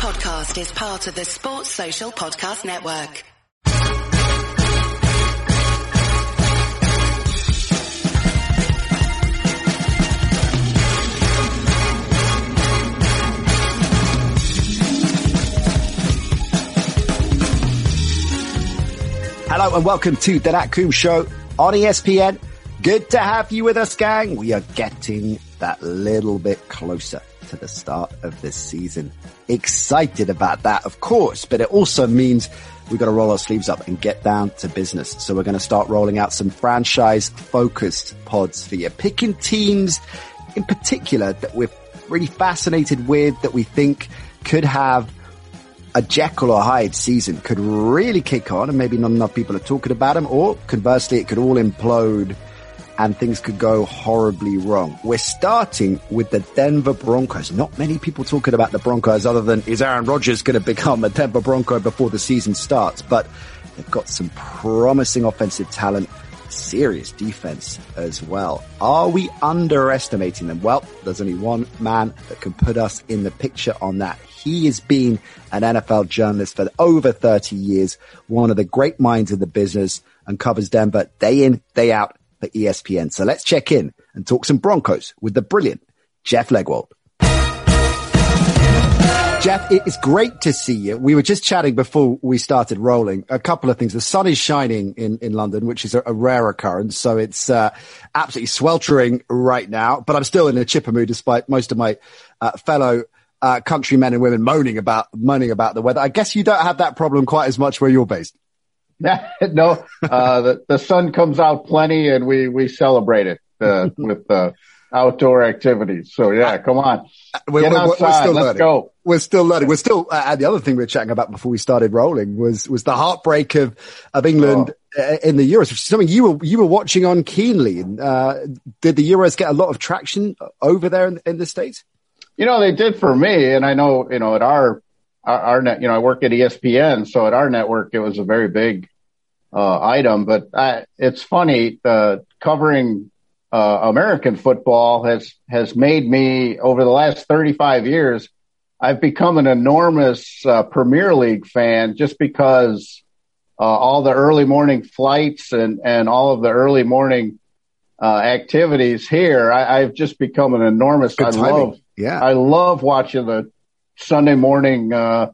podcast is part of the Sports Social Podcast Network. Hello and welcome to the Nat Coombs Show on ESPN. Good to have you with us, gang. We are getting that little bit closer to the start of this season. Excited about that, of course, but it also means we've got to roll our sleeves up and get down to business. So we're going to start rolling out some franchise focused pods for you, picking teams in particular that we're really fascinated with, that we think could have a Jekyll or Hyde season could really kick on and maybe not enough people are talking about them or conversely it could all implode and things could go horribly wrong. We're starting with the Denver Broncos. Not many people talking about the Broncos other than is Aaron Rodgers going to become a Denver Bronco before the season starts, but they've got some promising offensive talent serious defense as well. Are we underestimating them? Well, there's only one man that can put us in the picture on that. He has been an NFL journalist for over 30 years, one of the great minds in the business and covers Denver day in, day out for ESPN. So let's check in and talk some Broncos with the brilliant Jeff Legwold. Jeff, it is great to see you. We were just chatting before we started rolling. A couple of things. The sun is shining in, in London, which is a, a rare occurrence. So it's uh, absolutely sweltering right now, but I'm still in a chipper mood despite most of my uh, fellow uh, countrymen and women moaning about, moaning about the weather. I guess you don't have that problem quite as much where you're based. no, uh, the, the sun comes out plenty and we, we celebrate it, uh, with, uh, outdoor activities. So yeah, come on. We're, Get we're, outside. we're still Let's learning. go. We're still learning. We're still, uh, and the other thing we were chatting about before we started rolling was, was the heartbreak of, of England uh, in the Euros, which is something you were, you were watching on keenly. Uh, did the Euros get a lot of traction over there in, in the States? You know, they did for me. And I know, you know, at our, our, our net, you know, I work at ESPN. So at our network, it was a very big, uh, item, but I, it's funny, uh, covering, uh, American football has, has made me over the last 35 years, I've become an enormous, uh, Premier League fan just because, uh, all the early morning flights and, and all of the early morning, uh, activities here. I, I've just become an enormous, Good I timing. love, Yeah. I love watching the Sunday morning, uh,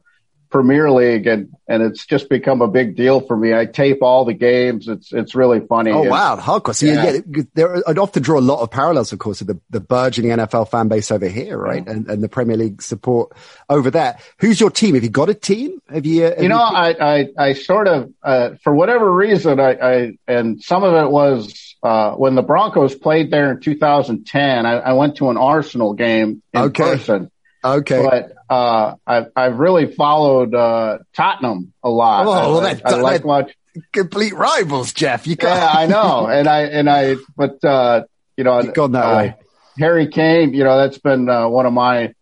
Premier League and, and it's just become a big deal for me. I tape all the games. It's, it's really funny. Oh wow, hardcore! So yeah, Yeah. yeah there I'd often draw a lot of parallels, of course, with the, the burgeoning NFL fan base over here, right, and and the Premier League support over there. Who's your team? Have you got a team? Have you? Have you know, I, I, I sort of, uh, for whatever reason, I, I, and some of it was, uh, when the Broncos played there in 2010, I, I went to an Arsenal game in Okay. person, okay. but, uh, I've, I've really followed, uh, Tottenham a lot. Oh, well, that- I, I like watch, Complete rivals, Jeff. You yeah, I know. And I, and I, but, uh, you know, You've gone that uh, way. Harry Kane, you know, that's been uh, one of my,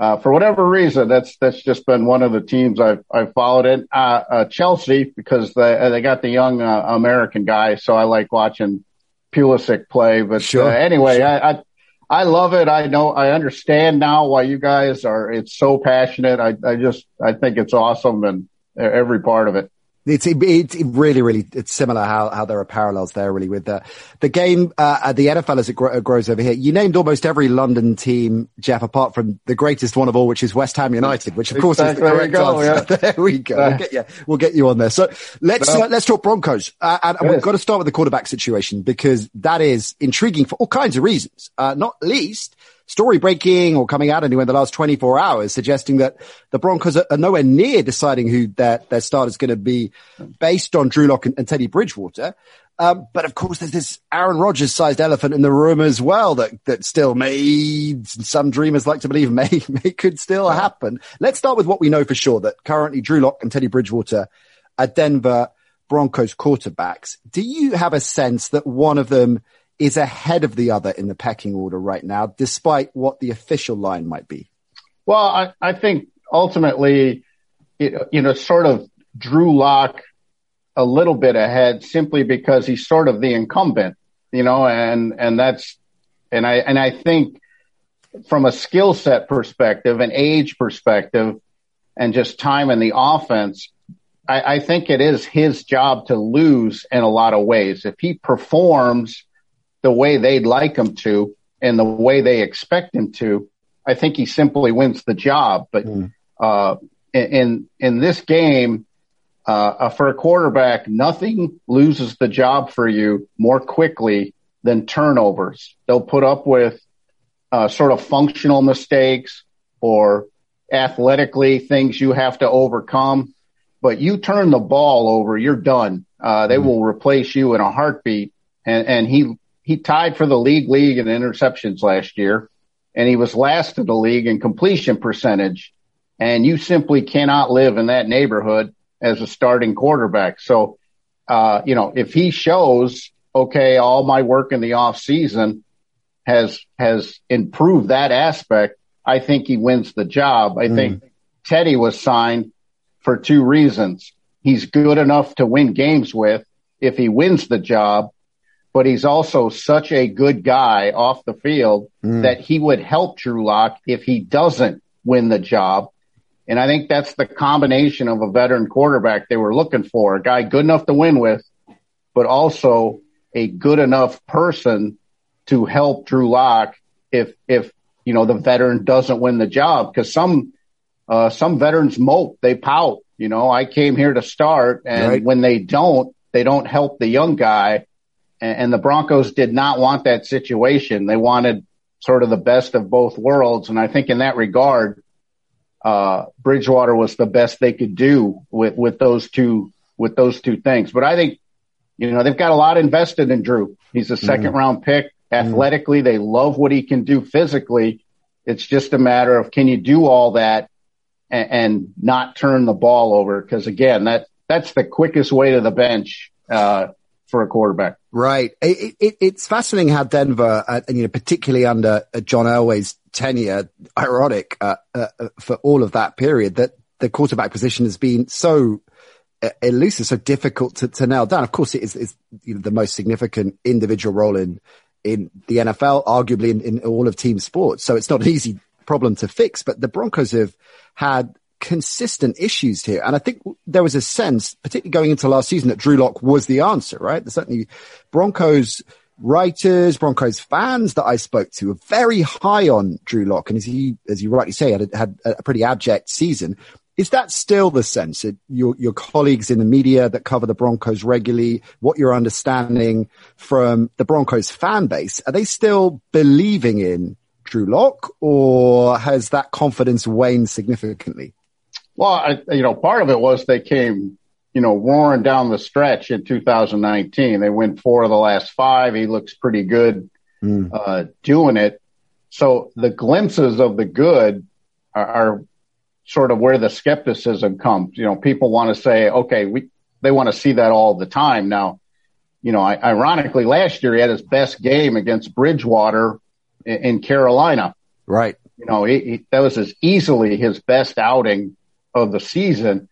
uh, for whatever reason, that's that's just been one of the teams I've I've followed. in uh, uh, Chelsea because they uh, they got the young uh, American guy, so I like watching Pulisic play. But Sure. uh, anyway, I, I I love it. I know I understand now why you guys are. It's so passionate. I I just I think it's awesome and every part of it. It's it, really, really, it's similar how, how there are parallels there really with the, the game, uh, at the NFL as it gro- grows over here. You named almost every London team, Jeff, apart from the greatest one of all, which is West Ham United, which of course Exactly. is the There we correct go, answer. there we go. We'll get you, we'll get you on there. So let's, Well- uh, let's talk Broncos. Uh, and, and we've got to start with the quarterback situation because that is intriguing for all kinds of reasons. Uh, not least, story breaking or coming out anyway in the last 24 hours suggesting that the Broncos are, are nowhere near deciding who their, their start is going to be based on Drew Lock and, and Teddy Bridgewater. Um, but of course, there's this Aaron Rodgers sized elephant in the room as well that, that still may, some dreamers like to believe may, may could still happen. Let's start with what we know for sure that currently Drew Lock and Teddy Bridgewater are Denver Broncos quarterbacks. Do you have a sense that one of them is ahead of the other in the pecking order right now, despite what the official line might be? Well, I, I think ultimately, it, you know, sort of Drew Lock a little bit ahead simply because he's sort of the incumbent, you know, and, and that's, and I, and I think from a skill set perspective, an age perspective, and just time in the offense, I, I think it is his job to lose in a lot of ways. If he performs the way they'd like him to and the way they expect him to, I think he simply wins the job. But mm. uh, in in this game, uh, for a quarterback, nothing loses the job for you more quickly than turnovers. They'll put up with uh, sort of functional mistakes or athletically things you have to overcome. But you turn the ball over, you're done. Uh, they mm-hmm. will replace you in a heartbeat. And, and he, he tied for the league league in interceptions last year and he was last in the league in completion percentage. And you simply cannot live in that neighborhood as a starting quarterback. So, uh, you know, if he shows, okay, all my work in the off season has, has improved that aspect, I think he wins the job. I mm. think Teddy was signed for two reasons. He's good enough to win games with if he wins the job, but he's also such a good guy off the field mm. that he would help Drew Lock if he doesn't win the job. And I think that's the combination of a veteran quarterback they were looking for, a guy good enough to win with, but also a good enough person to help Drew Lock if, if, you know, the veteran doesn't win the job. Cause some, uh, some veterans mope, they pout, you know, I came here to start and right. when they don't, they don't help the young guy. And, and the Broncos did not want that situation. They wanted sort of the best of both worlds. And I think in that regard, uh, Bridgewater was the best they could do with, with those two, with those two things. But I think, you know, they've got a lot invested in Drew. He's a 2nd mm-hmm. round pick. Mm-hmm. Athletically, mm-hmm. they love what he can do physically. It's just a matter of can you do all that and, and not turn the ball over? Cause again, that, that's the quickest way to the bench, uh, for a quarterback. Right. It, it, it's fascinating how Denver, uh, you know, particularly under uh, John Elway's tenure, ironic uh, uh, for all of that period, that the quarterback position has been so uh, elusive, so difficult to, to nail down. Of course, it is, is you know, the most significant individual role in in the NFL, arguably in, in all of team sports. So it's not an easy problem to fix. But the Broncos have had consistent issues here. And I think there was a sense, particularly going into last season, that Drew Lock was the answer, right? There's certainly Broncos writers, Broncos fans that I spoke to are very high on Drew Lock. And as you, as you rightly say, had, had a pretty abject season. Is that still the sense your, your colleagues in the media that cover the Broncos regularly, what you're understanding from the Broncos fan base, are they still believing in Drew Lock or has that confidence waned significantly? Well, I, you know, part of it was they came, you know, roaring down the stretch in 2019. They win four of the last five. He looks pretty good mm. uh, doing it. So the glimpses of the good are, are sort of where the skepticism comes. You know, people want to say, okay, we they want to see that all the time. Now, you know, I, ironically, last year he had his best game against Bridgewater in, in Carolina. Right. You know, he, he, that was as easily his best outing of the season.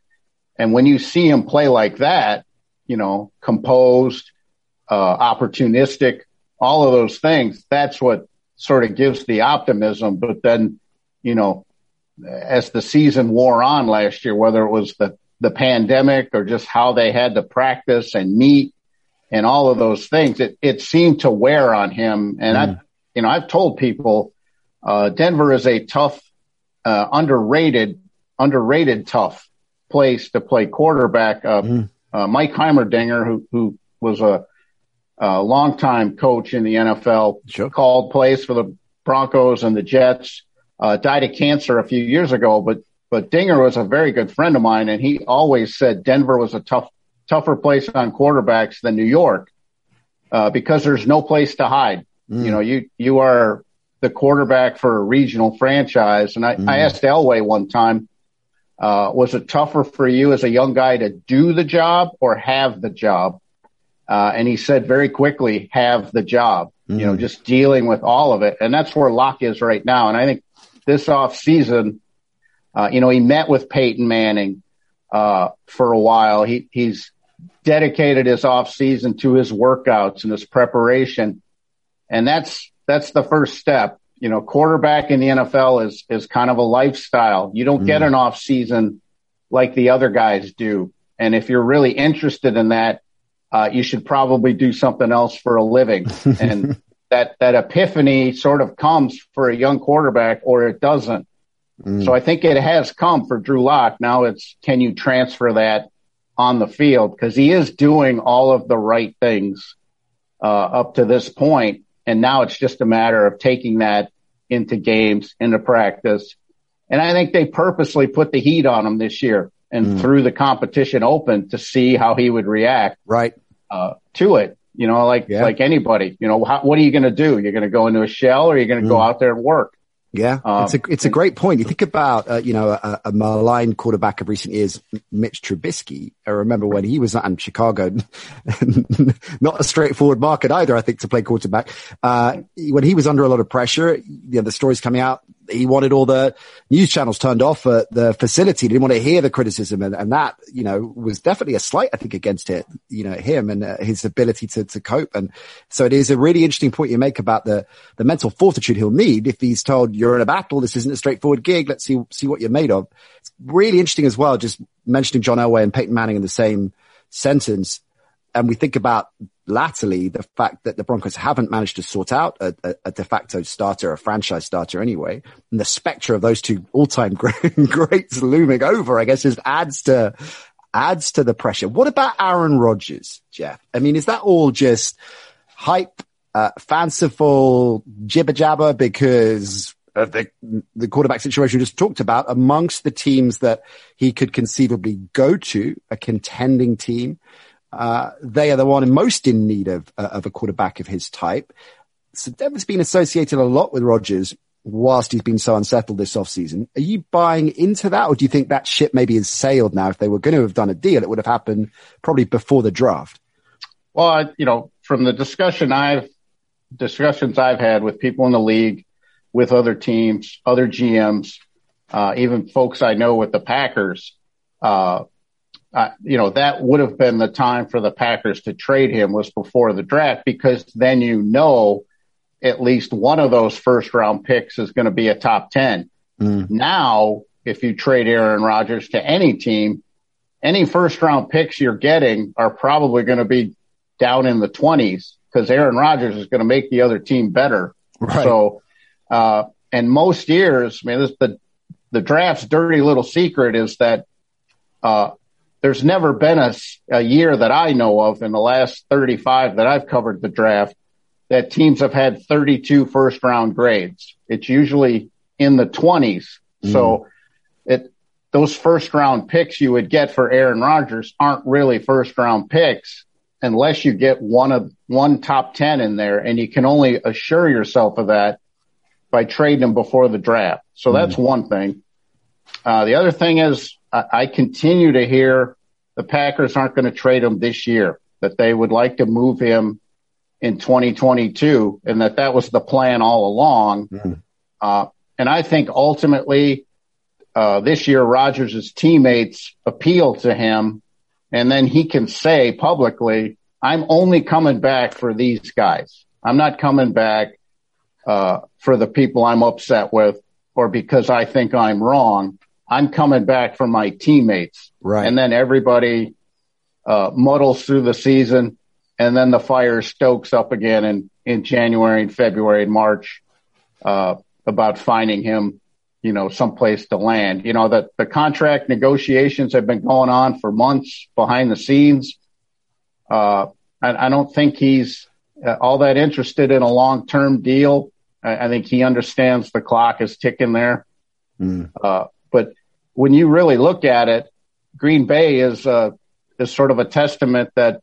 And when you see him play like that, you know, composed, uh, opportunistic, all of those things, that's what sort of gives the optimism. But then, you know, as the season wore on last year, whether it was the, the pandemic or just how they had to practice and meet and all of those things, it, it seemed to wear on him. And mm. I, you know, I've told people, uh, Denver is a tough, uh, underrated underrated tough place to play quarterback. Uh, mm. uh, Mike Heimerdinger, who, who was a, a longtime coach in the NFL, sure. called plays for the Broncos and the Jets, uh, died of cancer a few years ago, but, but Dinger was a very good friend of mine and he always said Denver was a tough, tougher place on quarterbacks than New York, uh, because there's no place to hide. Mm. You know, you, you are the quarterback for a regional franchise. And I, mm. I asked Elway one time, uh, was it tougher for you as a young guy to do the job or have the job? Uh, and he said very quickly, have the job, mm-hmm. you know, mm. just dealing with all of it. And that's where Lock is right now. And I think this off season, uh, you know, he met with Peyton Manning, uh, for a while. He, he's dedicated his off season to his workouts and his preparation. And that's, that's the first step you know, quarterback in the NFL is, is kind of a lifestyle. You don't mm. get an off season like the other guys do. And if you're really interested in that, uh, you should probably do something else for a living. and that, that epiphany sort of comes for a young quarterback or it doesn't. Mm. So I think it has come for Drew Lock. Now it's, can you transfer that on the field? Cause he is doing all of the right things, uh, up to this point. And now it's just a matter of taking that into games, into practice. And I think they purposely put the heat on him this year and mm. threw the competition open to see how he would react. Right. Uh, to it. You know, like, yeah. like anybody, you know, how, what are you going to do? You're going to go into a shell or you're going to mm. go out there and work? Yeah, um, it's a it's a great point. You think about uh, you know a, a maligned quarterback of recent years, Mitch Trubisky. I remember when he was in Chicago, not a straightforward market either. I think to play quarterback. Uh, when he was under a lot of pressure, you know, the stories coming out he wanted all the news channels turned off at the facility. He didn't want to hear the criticism. And, and that, you know, was definitely a slight, I think, against it, you know, him and uh, his ability to, to cope. And so it is a really interesting point you make about the, the mental fortitude he'll need if he's told you're in a battle. This isn't a straightforward gig. Let's see, see what you're made of. It's really interesting as well, just mentioning John Elway and Peyton Manning in the same sentence. And we think about latterly the fact that the Broncos haven't managed to sort out a, a, a de facto starter, a franchise starter anyway, and the specter of those two all-time greats looming over, I guess, just adds to adds to the pressure. What about Aaron Rodgers, Jeff? I mean, is that all just hype, uh, fanciful jibber jabber because of the the quarterback situation we just talked about amongst the teams that he could conceivably go to, a contending team? Uh, they are the one most in need of, uh, of a quarterback of his type. So Denver's been associated a lot with Rodgers whilst he's been so unsettled this offseason. Are you buying into that or do you think that ship maybe has sailed now? If they were going to have done a deal, it would have happened probably before the draft. Well, I, you know, from the discussion I've, discussions I've had with people in the league, with other teams, other GMs, uh, even folks I know with the Packers, uh, uh, you know, that would have been the time for the Packers to trade him was before the draft because then you know at least one of those first round picks is going to be a top 10. Mm. Now, if you trade Aaron Rodgers to any team, any first round picks you're getting are probably going to be down in the 20s because Aaron Rodgers is going to make the other team better. Right. So, uh, and most years, I mean, this, the, the draft's dirty little secret is that, uh, there's never been a, a year that I know of in the last 35 that I've covered the draft that teams have had 32 first round grades. It's usually in the 20s. Mm. So it, those first round picks you would get for Aaron Rodgers aren't really first round picks unless you get one of one top 10 in there and you can only assure yourself of that by trading them before the draft. So mm. that's one thing. Uh, the other thing is I continue to hear the Packers aren't going to trade him this year, that they would like to move him in 2022 and that that was the plan all along. Mm. Uh, and I think ultimately, uh, this year Rodgers' teammates appeal to him and then he can say publicly, I'm only coming back for these guys. I'm not coming back, uh, for the people I'm upset with or because I think I'm wrong. I'm coming back for my teammates. Right. And then everybody, uh, muddles through the season and then the fire stokes up again in, in January and February and March, uh, about finding him, you know, someplace to land. You know, that the contract negotiations have been going on for months behind the scenes. Uh, I, I don't think he's uh, all that interested in a long-term deal. I, I, think he understands the clock is ticking there. Mm. Uh, when you really look at it, Green Bay is uh, is sort of a testament that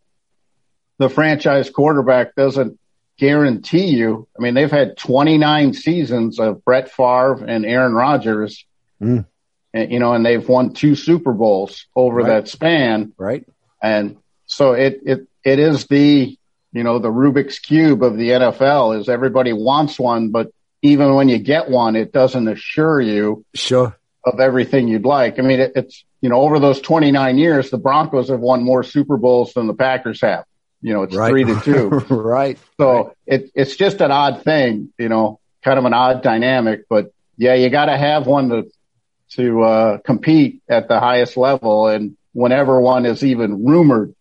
the franchise quarterback doesn't guarantee you. I mean, they've had 29 seasons of Brett Favre and Aaron Rodgers, mm. and, you know, and they've won two Super Bowls over right. that span. Right. And so it, it, it is the, you know, the Rubik's cube of the NFL is everybody wants one, but even when you get one, it doesn't assure you sure of everything you'd like. I mean, it, it's, you know, over those 29 years, the Broncos have won more Super Bowls than the Packers have. You know, it's right. three to two. right. So right. it, it's just an odd thing, you know, kind of an odd dynamic, but yeah, you got to have one to, to, uh, compete at the highest level. And whenever one is even rumored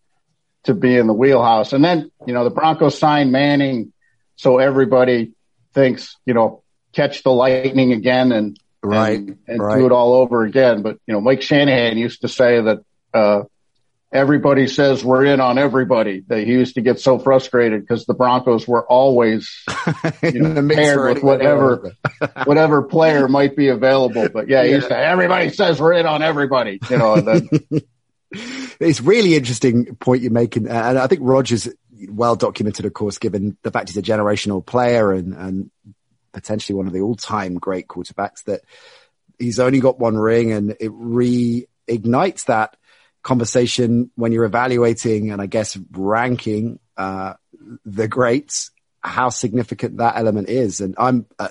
to be in the wheelhouse. And then, you know, the Broncos signed Manning. So everybody thinks, you know, catch the lightning again and, right, and, and right. do it all over again. But, you know, Mike Shanahan used to say that, uh, everybody says we're in on everybody. They used to get so frustrated because the Broncos were always you know, paired with whatever whatever player might be available. But yeah, he yeah. Say, everybody says we're in on everybody. You know, then... it's really interesting point you're making, and I think Rodgers well documented, of course, given the fact he's a generational player and and potentially one of the all time great quarterbacks. That he's only got one ring, and it reignites that conversation when you're evaluating and I guess ranking uh, the greats, how significant that element is. And I'm a,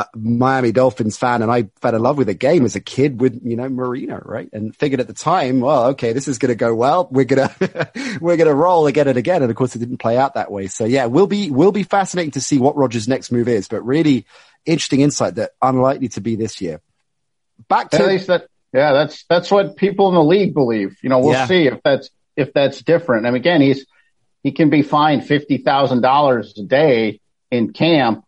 a, Miami Dolphins fan, and I fell in love with the game as a kid with you know Marino, right? And figured at the time, well, okay, this is going to go well. We're gonna we're gonna roll again and again. And of course, it didn't play out that way. So yeah, we'll be will be fascinating to see what Rodgers' next move is. But really interesting insight that unlikely to be this year. Back to at least that yeah, that's that's what people in the league believe. You know, we'll yeah. see if that's if that's different. And again, he's he can be fined fifty thousand dollars a day in camp.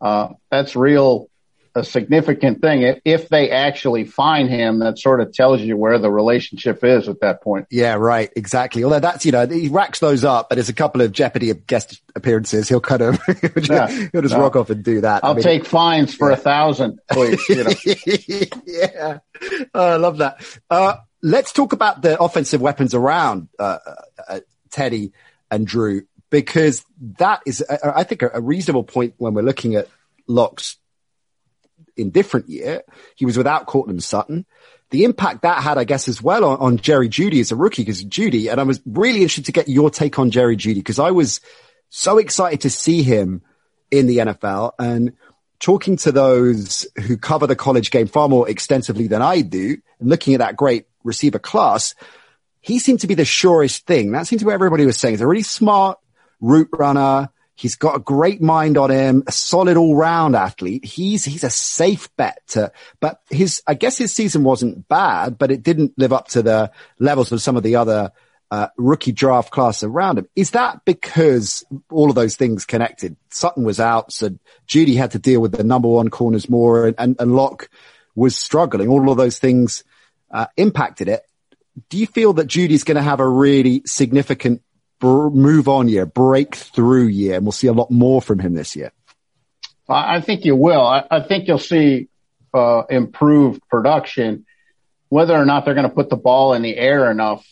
Uh, that's real a significant thing. If, if they actually find him, that sort of tells you where the relationship is at that point. Yeah, right. Exactly. Although that's, you know, he racks those up, but there's a couple of Jeopardy guest appearances. He'll kind of, yeah. he'll just no. rock off and do that. I'll I mean, take fines for yeah. a thousand, please. You know. yeah. Oh, I love that. Uh, let's talk about the offensive weapons around, uh, uh, Teddy and Drew, because that is, I think, a reasonable point when we're looking at Lock's indifferent year. He was without Courtland Sutton. The impact that had, I guess, as well on, on Jerry Jeudy as a rookie, because Jeudy, and I was really interested to get your take on Jerry Jeudy, because I was so excited to see him in the NFL and talking to those who cover the college game far more extensively than I do and looking at that great receiver class, he seemed to be the surest thing. That seemed to be what everybody was saying. He's a really smart route runner. He's got a great mind on him, a solid all round athlete. He's, he's a safe bet to, but his, I guess his season wasn't bad, but it didn't live up to the levels of some of the other uh, rookie draft class around him. Is that because all of those things connected? Sutton was out, so Jeudy had to deal with the number one corners more, and, and, and Lock was struggling. All of those things uh, impacted it. Do you feel that Jeudy's going to have a really significant move on year, breakthrough year, and we'll see a lot more from him this year? I think you will. I, I think you'll see uh, improved production. Whether or not they're going to put the ball in the air enough,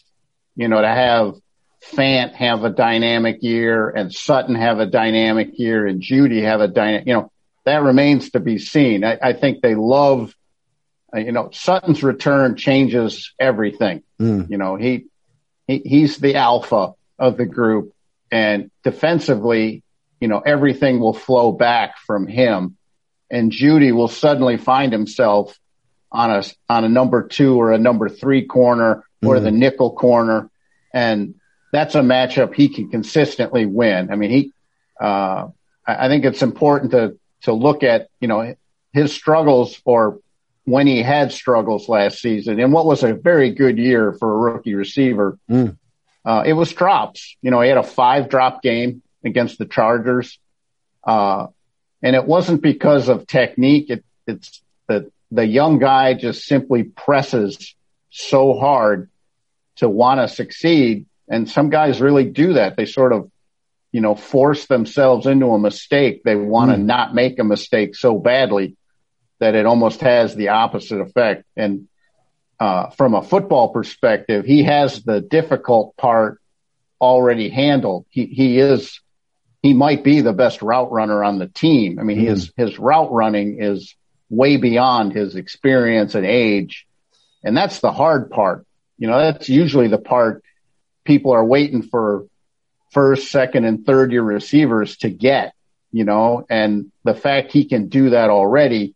you know, to have Fant have a dynamic year and Sutton have a dynamic year and Jeudy have a dynamic, you know, that remains to be seen. I, I think they love, uh, you know, Sutton's return changes everything. Mm. You know, he, he, he's the alpha of the group and defensively, you know, everything will flow back from him and Jeudy will suddenly find himself on a, on a number two or a number three corner or mm the nickel corner. And that's a matchup he can consistently win. I mean, he, uh, I think it's important to, to look at, you know, his struggles or when he had struggles last season and what was a very good year for a rookie receiver. Mm. Uh, it was drops. You know, he had a five drop game against the Chargers. Uh, and it wasn't because of technique. It, it's the, the young guy just simply presses so hard to want to succeed. And some guys really do that. They sort of, you know, force themselves into a mistake. They want to mm. not make a mistake so badly that it almost has the opposite effect. And uh, from a football perspective, he has the difficult part already handled. He, he is, he might be the best route runner on the team. I mean, mm. his, his route running is way beyond his experience and age. And that's the hard part. You know, that's usually the part people are waiting for first, second and third year receivers to get, you know, and the fact he can do that already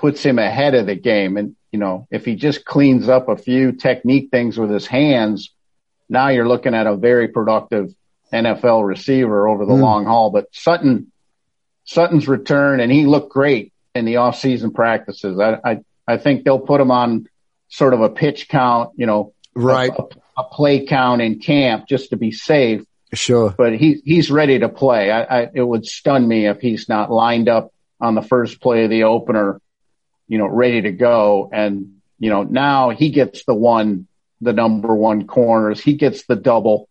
puts him ahead of the game. And you know, if he just cleans up a few technique things with his hands, now you're looking at a very productive NFL receiver over the mm. long haul. But Sutton, Sutton's return and he looked great in the off season practices. I, I, I think they'll put him on sort of a pitch count, you know, right. A, a play count in camp just to be safe. Sure. But he, he's ready to play. I, I, it would stun me if he's not lined up on the first play of the opener, you know, ready to go. And, you know, now he gets the one, the number one corners. He gets the double.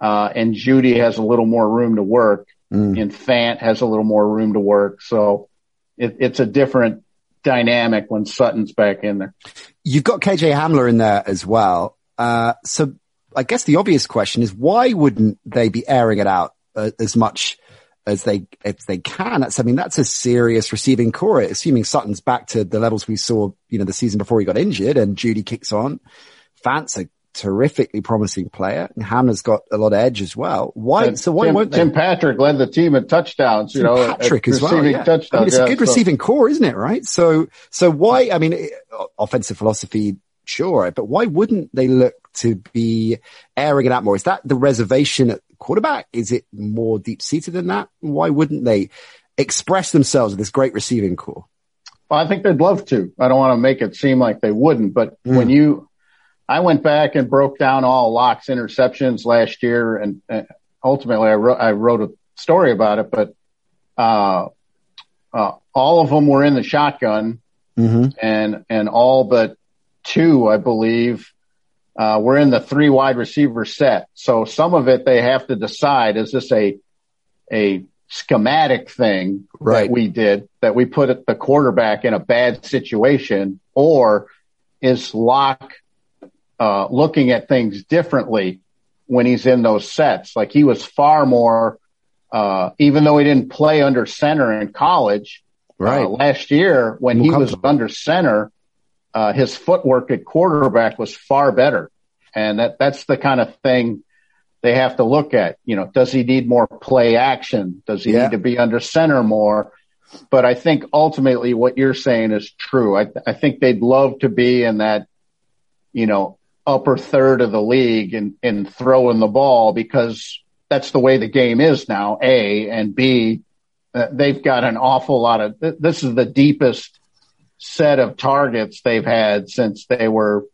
Uh, and Jeudy has a little more room to work mm. and Fant has a little more room to work. So it, it's a different dynamic when Sutton's back in there. You've got KJ Hamler in there as well. Uh, so I guess the obvious question is why wouldn't they be airing it out uh, as much as they as they can? That's I mean that's a serious receiving core. Assuming Sutton's back to the levels we saw, you know, the season before he got injured, and Jeudy kicks on. Fant's a terrifically promising player, and Hamler's got a lot of edge as well. Why? And so why Tim, won't they? Tim Patrick led the team in touchdowns. You Tim know, Patrick as well. Yeah. Touchdowns, I mean, it's yeah, a good so. receiving core, isn't it? Right. So so why? I mean, offensive philosophy sure, but why wouldn't they look to be airing it out more? Is that the reservation at quarterback? Is it more deep seated than that? Why wouldn't they express themselves with this great receiving core? Well, I think they'd love to. I don't want to make it seem like they wouldn't, but Mm. when you, I went back and broke down all Lock's interceptions last year and, and ultimately I wrote, I wrote a story about it, but, uh, uh, all of them were in the shotgun Mm-hmm. and, and all but two, I believe, uh, were in the three wide receiver set. So some of it they have to decide, is this a, a schematic thing Right. that we did that we put the quarterback in a bad situation or is Lock, uh, looking at things differently when he's in those sets? Like he was far more, uh, even though he didn't play under center in college, Right. uh, last year when he was under center, uh, his footwork at quarterback was far better. And that, that's the kind of thing they have to look at. You know, does he need more play action? Does he Yeah. need to be under center more? But I think ultimately what you're saying is true. I, I think they'd love to be in that, you know, upper third of the league and, and throwing the ball because that's the way the game is now, A and B, uh, they've got an awful lot of, th- this is the deepest set of targets they've had since they were,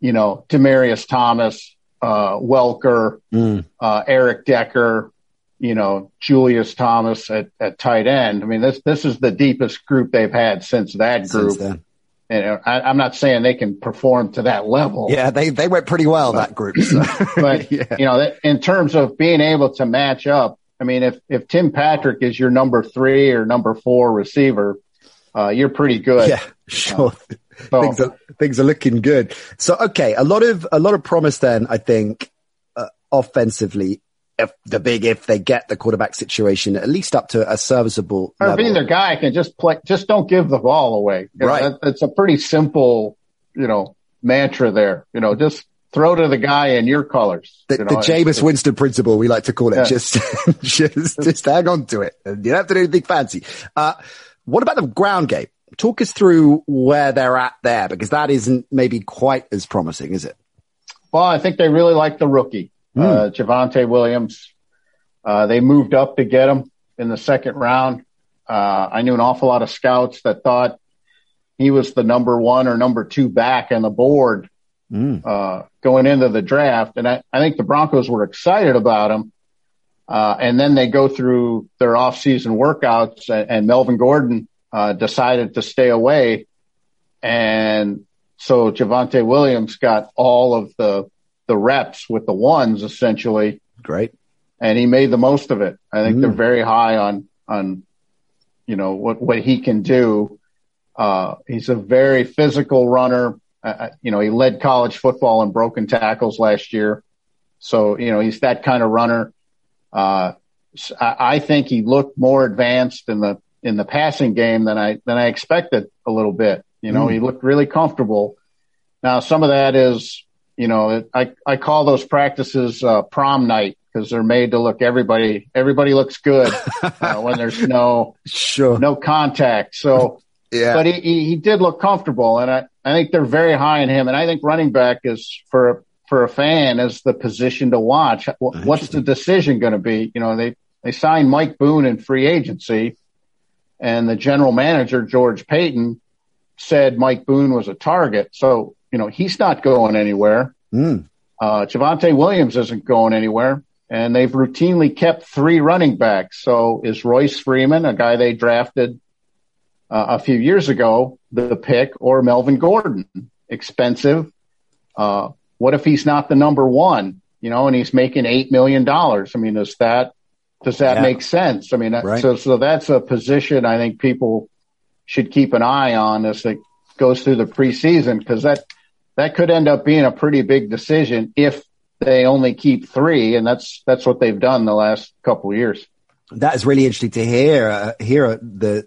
you know, Demaryius Thomas, uh, Welker, Mm. uh, Eric Decker, you know, Julius Thomas at, at tight end. I mean, this, this is the deepest group they've had since that Since group. then. And uh, I, I'm not saying they can perform to that level. Yeah, they, they went pretty well, that group. So. But yeah. you know, in terms of being able to match up, I mean, if if Tim Patrick is your number three or number four receiver, uh, you're pretty good. Yeah, sure. So- things are things are looking good. So okay, a lot of a lot of promise then. I think uh, offensively, if the big if they get the quarterback situation at least up to a serviceable Or level. either guy can just play, just don't give the ball away. You know, Right. that- It's a pretty simple, you know, mantra there. You know, just throw to the guy in your colors. The, you know, the Jameis Winston principle, we like to call it. Yeah. Just, just, just hang on to it. You don't have to do anything fancy. Uh, what about the ground game? Talk us through where they're at there, because that isn't maybe quite as promising, is it? Well, I think they really like the rookie, Hmm. uh, Javonte Williams. Uh, they moved up to get him in the second round. Uh, I knew an awful lot of scouts that thought he was the number one or number two back on the board, Mm. uh, going into the draft. And I, I think the Broncos were excited about him. Uh, and then they go through their off-season workouts and, and Melvin Gordon, uh, decided to stay away. And so Javonte Williams got all of the, the reps with the ones essentially, Great. and he made the most of it. I think Mm. they're very high on, on, you know, what, what he can do. Uh, he's a very physical runner. Uh, you know, he led college football in broken tackles last year. So, you know, he's that kind of runner. Uh, I, think he looked more advanced in the, in the passing game than I, than I expected a little bit. You know, Mm. he looked really comfortable. Now, some of that is, you know, I, I call those practices, uh, prom night because they're made to look everybody, everybody looks good uh, when there's no, Sure. no contact. So, Yeah. but he, he, he did look comfortable and I, I think they're very high in him. And I think running back is for, for a fan is the position to watch. What's the decision going to be? You know, they, they signed Mike Boone in free agency. and the general manager, George Paton, said Mike Boone was a target. So, you know, he's not going anywhere. Mm. Uh, Javonte Williams isn't going anywhere. And they've routinely kept three running backs. So is Royce Freeman, a guy they drafted uh, a few years ago, the pick, or Melvin Gordon? Expensive. Uh, what if he's not the number one? You know, and he's making eight million dollars. I mean, does that does that Yeah. make sense? I mean, Right. so so that's a position I think people should keep an eye on as it goes through the preseason because that that could end up being a pretty big decision if they only keep three, and that's that's what they've done the last couple of years. That is really interesting to hear. Uh, hear the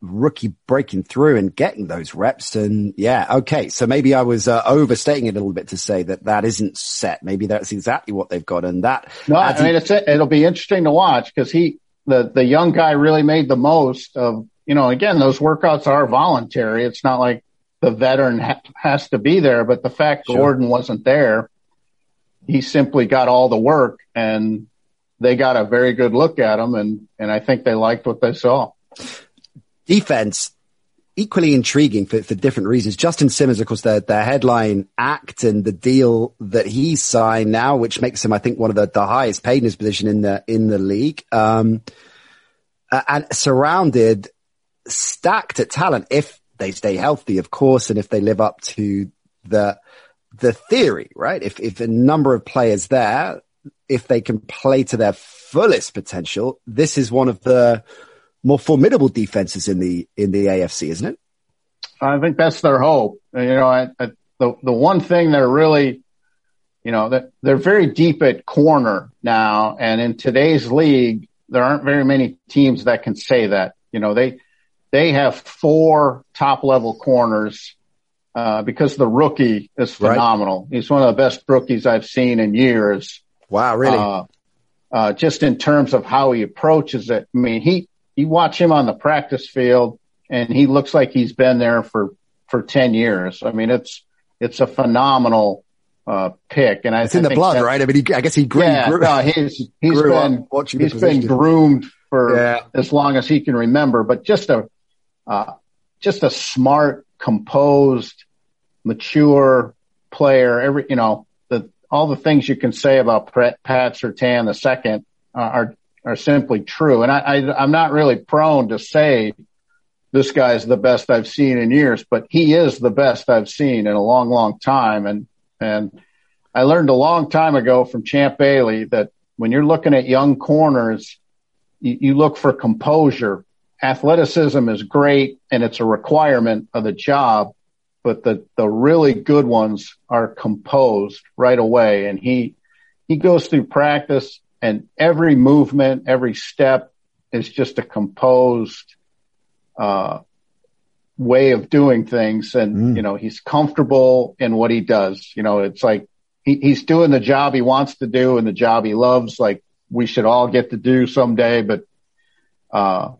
rookie breaking through and getting those reps. And yeah, okay. So maybe I was uh, overstating it a little bit to say that that isn't set. Maybe that's exactly what they've got. And that, No, I mean it's it'll be interesting to watch because he the the young guy really made the most of you know again those workouts are voluntary. It's not like the veteran ha- has to be there, but the fact Sure. Gordon wasn't there, he simply got all the work and they got a very good look at him and and I think they liked what they saw. Defense equally intriguing for, for different reasons. Justin Simmons, of course, their headline act and the deal that he signed now, which makes him, I think, one of the, the highest paid in his position in the, in the league. Um, and surrounded, stacked at talent if they stay healthy, of course, and if they live up to the, the theory, right? If, if a number of players there, if they can play to their fullest potential, this is one of the, more formidable defenses in the in the AFC, isn't it? I think that's their hope. You know, I, I, the the one thing they're really, you know, that they're very deep at corner now, and in today's league, there aren't very many teams that can say that. You know, they they have four top level corners uh, because the rookie is Right. phenomenal. He's one of the best rookies I've seen in years. Wow, really? Uh, uh, just in terms of how he approaches it. I mean, he, you watch him on the practice field and he looks like he's been there for, for 10 years. I mean, it's, it's a phenomenal, uh, pick. And I, it's in I the blood, right? I mean, he, I guess he grew. Yeah, grew, no, he's, he's been, he's been groomed for Yeah. as long as he can remember, but just a, uh, just a smart, composed, mature player. Every, you know, the, all the things you can say about Pat, Pat Surtain the second uh, are, are simply true. And I, I'm not really prone to say this guy's the best I've seen in years, but he is the best I've seen in a long, long time. And, and I learned a long time ago from Champ Bailey that when you're looking at young corners, you, you look for composure. Athleticism is great and it's a requirement of the job, but the, the really good ones are composed right away. And he, he goes through practice and every movement, every step is just a composed, uh, way of doing things. And, Mm. you know, he's comfortable in what he does. You know, it's like he, he's doing the job he wants to do and the job he loves. Like we should all get to do someday, but, uh,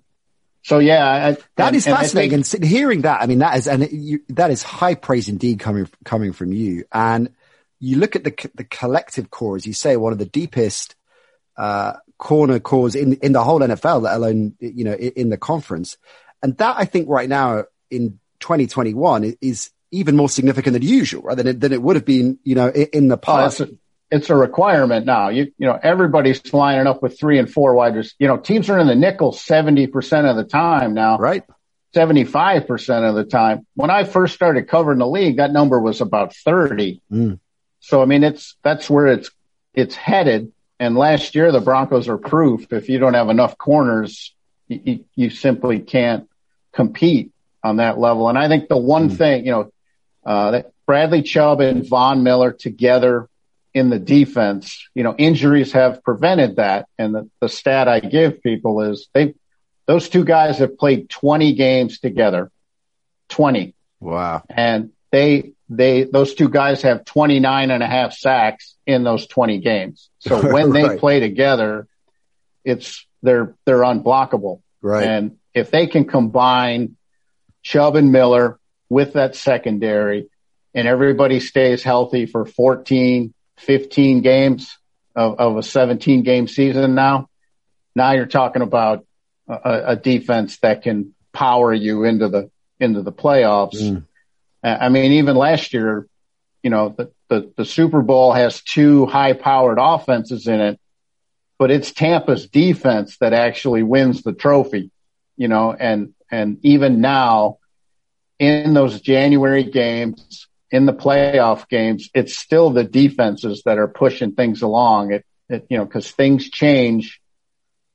so yeah, I, That and- is and fascinating. think- and hearing that, I mean, that is, and you, that is high praise indeed coming, coming from you. And you look at the, the collective core, as you say, one of the deepest, uh, corner cores in, in the whole NFL, let alone, you know, in, in the conference. And that I think right now in 2021 is even more significant than usual, right? Than it, than it would have been, you know, in, in the Oh, past. it's a, it's a requirement now. You, you know, everybody's lining up with three and four wide receivers. You know, teams are in the nickel 70% of the time now, right? 75% of the time. When I first started covering the league, that number was about 30. Mm. So, I mean, it's, that's where it's, it's headed. And last year, the Broncos are proof. If you don't have enough corners, you, you, simply can't compete on that level. And I think the one thing, you know, uh, that Bradley Chubb and Von Miller together in the defense, you know, injuries have prevented that. And the, the stat I give people is they, those two guys have played 20 games together, 20 Wow. and they, they, those two guys have 29 and a half sacks in those 20 games. So when they play together, it's, they're, they're unblockable. Right. And if they can combine Chubb and Miller with that secondary and everybody stays healthy for 14, 15 games of, of a 17 game season now, now you're talking about a, a defense that can power you into the into the playoffs. Mm. I mean, even last year, you know, the, the, the Super Bowl has two high powered offenses in it, but it's Tampa's defense that actually wins the trophy, you know, and, and even now in those January games, in the playoff games, it's still the defenses that are pushing things along. It, it you know, cause things change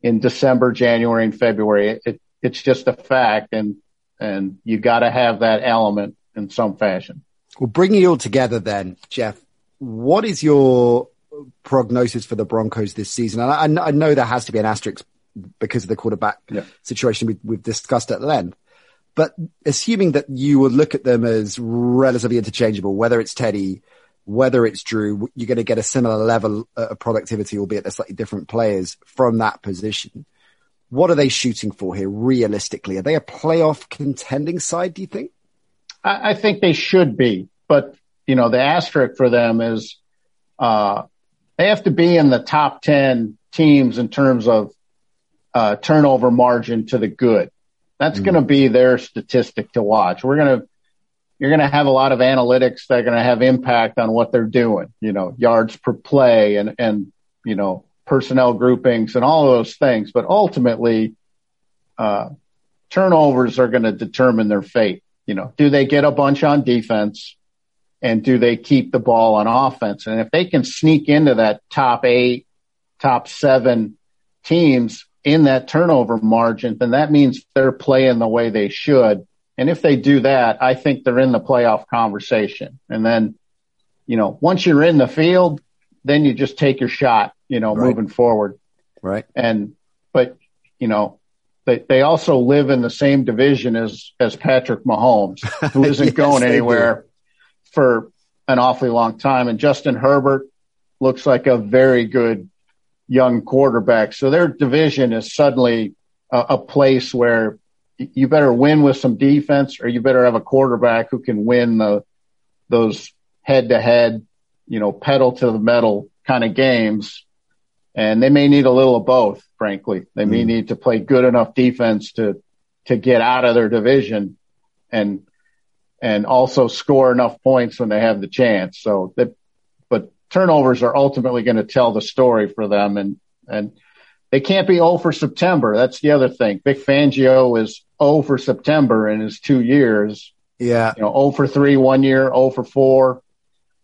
in December, January and February. It, it's just a fact and, and you got to have that element in some fashion. Well, bringing it all together then, Jeff, what is your prognosis for the Broncos this season? And I, I know there has to be an asterisk because of the quarterback yeah. situation we, we've discussed at length. But assuming that you would look at them as relatively interchangeable, whether it's Teddy, whether it's Drew, you're going to get a similar level uh, of productivity, albeit they're slightly different players from that position. What are they shooting for here realistically? Are they a playoff contending side, do you think? I, I think they should be, but you know, the asterisk for them is, uh, they have to be in the top 10 teams in terms of, uh, turnover margin to the good. That's mm. going to be their statistic to watch. We're going to, you're going to have a lot of analytics that are going to have impact on what they're doing, you know, yards per play and, and, you know, personnel groupings and all those things. But ultimately, uh, turnovers are going to determine their fate. You know, do they get a bunch on defense and do they keep the ball on offense? And if they can sneak into that top eight, top seven teams in that turnover margin, then that means they're playing the way they should. And if they do that, I think they're in the playoff conversation. And then, you know, once you're in the field, then you just take your shot, you know, right. moving forward. Right. And, but, you know, they, they also live in the same division as, as Patrick Mahomes, who isn't yes, going anywhere for an awfully long time. And Justin Herbert looks like a very good young quarterback. So their division is suddenly a, a place where you better win with some defense or you better have a quarterback who can win the, those head to head, you know, pedal to the metal kind of games and they may need a little of both, frankly. They may mm. need to play good enough defense to, to get out of their division and, and also score enough points when they have the chance. So that, but turnovers are ultimately going to tell the story for them and, and they can't be 0 for September. That's the other thing. Vic Fangio is 0 for September in his two years. Yeah. You know, 0 for 3 one year, 0 for 4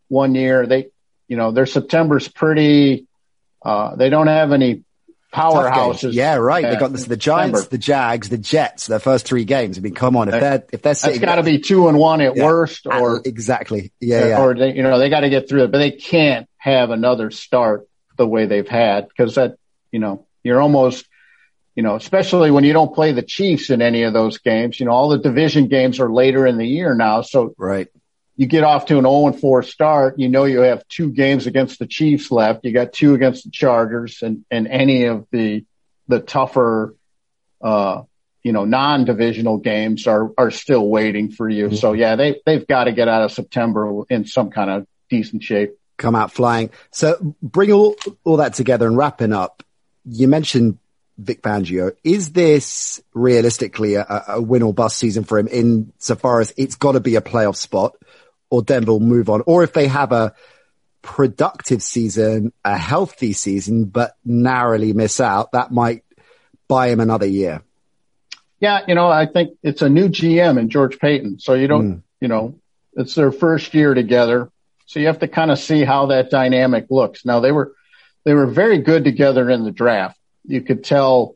one year. They, you know, their September's pretty, uh, they don't have any powerhouses. Yeah, right. They got the, the Giants, December. the Jags, the Jets. Their first three games. I mean, come on, if they're if they're sitting, that's got to be two and one at yeah, worst, or exactly, yeah, yeah. or they, you know, they got to get through it, but they can't have another start the way they've had because that, you know, you're almost, you know, especially when you don't play the Chiefs in any of those games. You know, all the division games are later in the year now, so right you get off to an 0 and 4 start, you know you have two games against the Chiefs left. You got two against the Chargers and, and any of the the tougher uh you know non-divisional games are are still waiting for you. Mm-hmm. So yeah, they they've got to get out of September in some kind of decent shape. Come out flying. So bring all all that together and wrapping up. You mentioned Vic Fangio. Is this realistically a, a win or bust season for him in so far as it's got to be a playoff spot? Or Denver will move on. Or if they have a productive season, a healthy season, but narrowly miss out, that might buy him another year. Yeah, you know, I think it's a new GM in George Paton. So you don't, mm. you know, it's their first year together. So you have to kind of see how that dynamic looks. Now they were, they were very good together in the draft. You could tell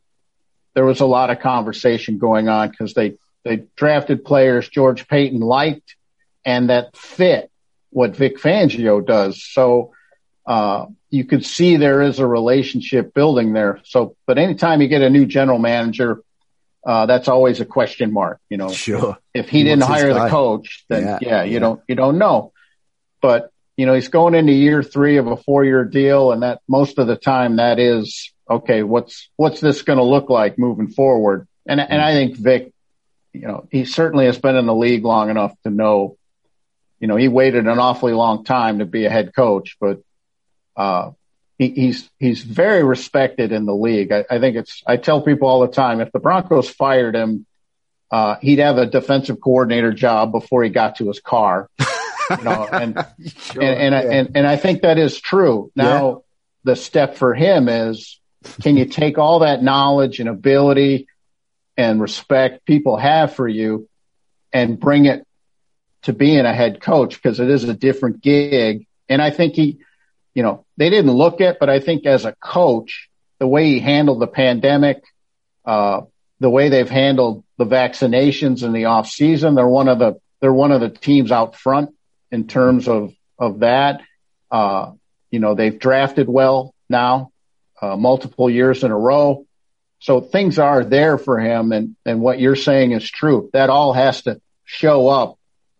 there was a lot of conversation going on because they, they drafted players George Paton liked and that fit what Vic Fangio does. So, uh, you could see there is a relationship building there. So, but anytime you get a new general manager, uh, that's always a question mark, you know. Sure. If he, he didn't hire the coach, then yeah, yeah you yeah. don't, you don't know. But, you know, he's going into year three of a four year deal and that most of the time that is, okay, what's, what's this going to look like moving forward? And, and I think Vic, you know, he certainly has been in the league long enough to know you know, he waited an awfully long time to be a head coach, but, uh, he, he's he's very respected in the league. I, I, think it's. I tell people all the time if the Broncos fired him, uh, he'd have a defensive coordinator job before he got to his car. you know, and, sure, and and, yeah. and, and I think that is true. Now yeah. the step for him is can you take all that knowledge and ability and respect people have for you and bring it to being a head coach because it is a different gig. And I think he, you know, they didn't look at, but I think as a coach, the way he handled the pandemic, uh, the way they've handled the vaccinations in the off season, they're one of the, they're one of the teams out front in terms of, of that. Uh, you know, they've drafted well now, uh, multiple years in a row. So things are there for him. And, and what you're saying is true. That all has to show up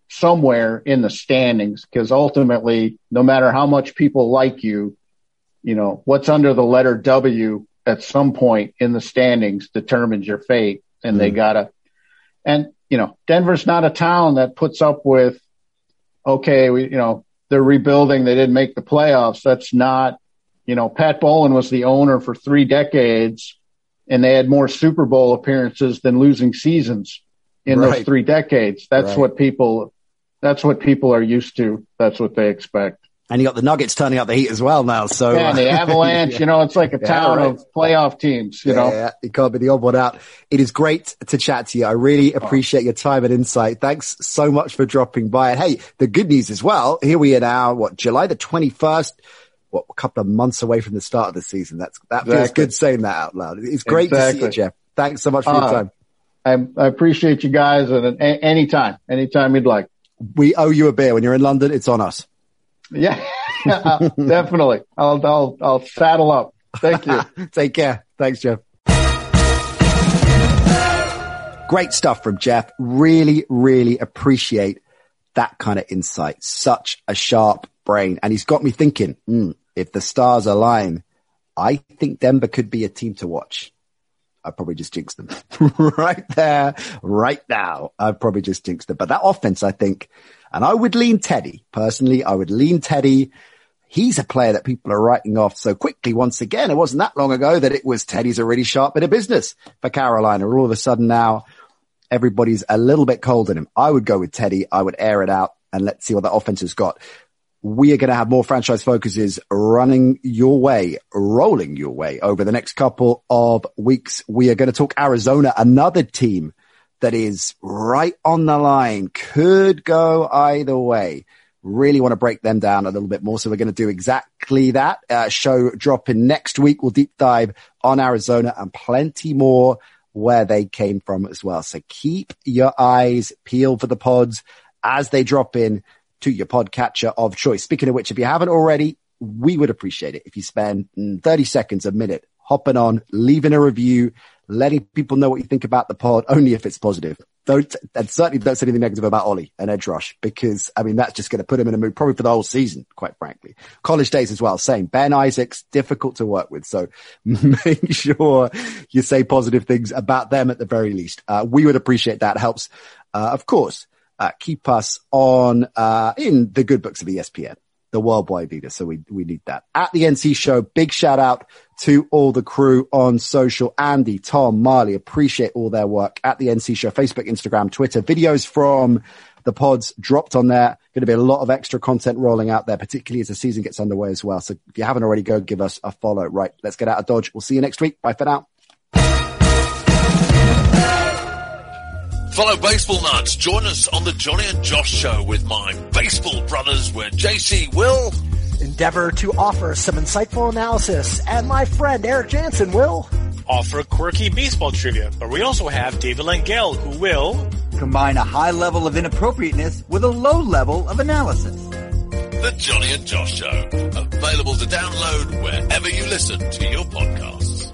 somewhere in the standings because ultimately, no matter how much people like you, you know, what's under the letter W at some point in the standings determines your fate. And mm they gotta, and you know, Denver's not a town that puts up with, okay, we, you know, they're rebuilding. They didn't make the playoffs. That's not, you know, Pat Bowlen was the owner for three decades and they had more Super Bowl appearances than losing seasons in right. those three decades. That's right. what people, that's what people are used to. That's what they expect. And you got the Nuggets turning up the heat as well now. So yeah, the Avalanche, yeah. you know, it's like a yeah, town right. of playoff teams. You yeah, know, yeah, you can't be the odd one out. It is great to chat to you. I really appreciate your time and insight. Thanks so much for dropping by. And hey, the good news as well. Here we are now. What July the twenty first what, a couple of months away from the start of the season. That's, that exactly. feels good saying that out loud. It's great exactly. to see you, Jeff. Thanks so much for uh, your time. I, I, appreciate you guys and at any anytime, anytime you'd like. We owe you a beer. When you're in London, it's on us. Yeah, definitely. I'll, I'll, I'll saddle up. Thank you. Take care. Thanks, Jeff. Great stuff from Jeff. Really, really appreciate that kind of insight. Such a sharp brain. And he's got me thinking, mm, if the stars align, I think Denver could be a team to watch. I probably just jinxed them right there, right now. I've probably just jinxed them. But that offense, I think, and I would lean Teddy personally. I would lean Teddy. He's a player that people are writing off so quickly. Once again, it wasn't that long ago that it was Teddy's a really sharp bit of business for Carolina. All of a sudden now, everybody's a little bit cold in him. I would go with Teddy. I would air it out and let's see what that offense has got we are going to have more franchise focuses running your way, rolling your way over the next couple of weeks. We are going to talk Arizona, another team that is right on the line, could go either way. Really want to break them down a little bit more. So we're going to do exactly that. Uh, show dropping next week. We'll deep dive on Arizona and plenty more where they came from as well. So keep your eyes peeled for the pods as they drop in to your podcatcher of choice. Speaking of which, if you haven't already, we would appreciate it if you spend 30 seconds, a minute, hopping on, leaving a review, letting people know what you think about the pod, only if it's positive. Don't, and certainly don't say anything negative about Ollie and Edge Rush because, I mean, that's just going to put him in a mood probably for the whole season, quite frankly. College days as well, same. Ben Isaacs, difficult to work with. So make sure you say positive things about them at the very least. Uh, we would appreciate that. Helps, uh, of course, uh, keep us on uh, in the good books of ESPN, the worldwide leader. So we we need that. At the NC show, big shout out to all the crew on social. Andy, Tom, Marley, appreciate all their work at the NC show, Facebook, Instagram, Twitter, videos from the pods dropped on there. Going to be a lot of extra content rolling out there, particularly as the season gets underway as well. So if you haven't already, go give us a follow. Right. Let's get out of Dodge. We'll see you next week. Bye for now. Follow Baseball Nuts. Join us on the Johnny and Josh Show with my baseball brothers, where JC will endeavor to offer some insightful analysis, and my friend Eric Jansen will offer quirky baseball trivia. But we also have David Langell, who will combine a high level of inappropriateness with a low level of analysis. The Johnny and Josh Show, available to download wherever you listen to your podcasts.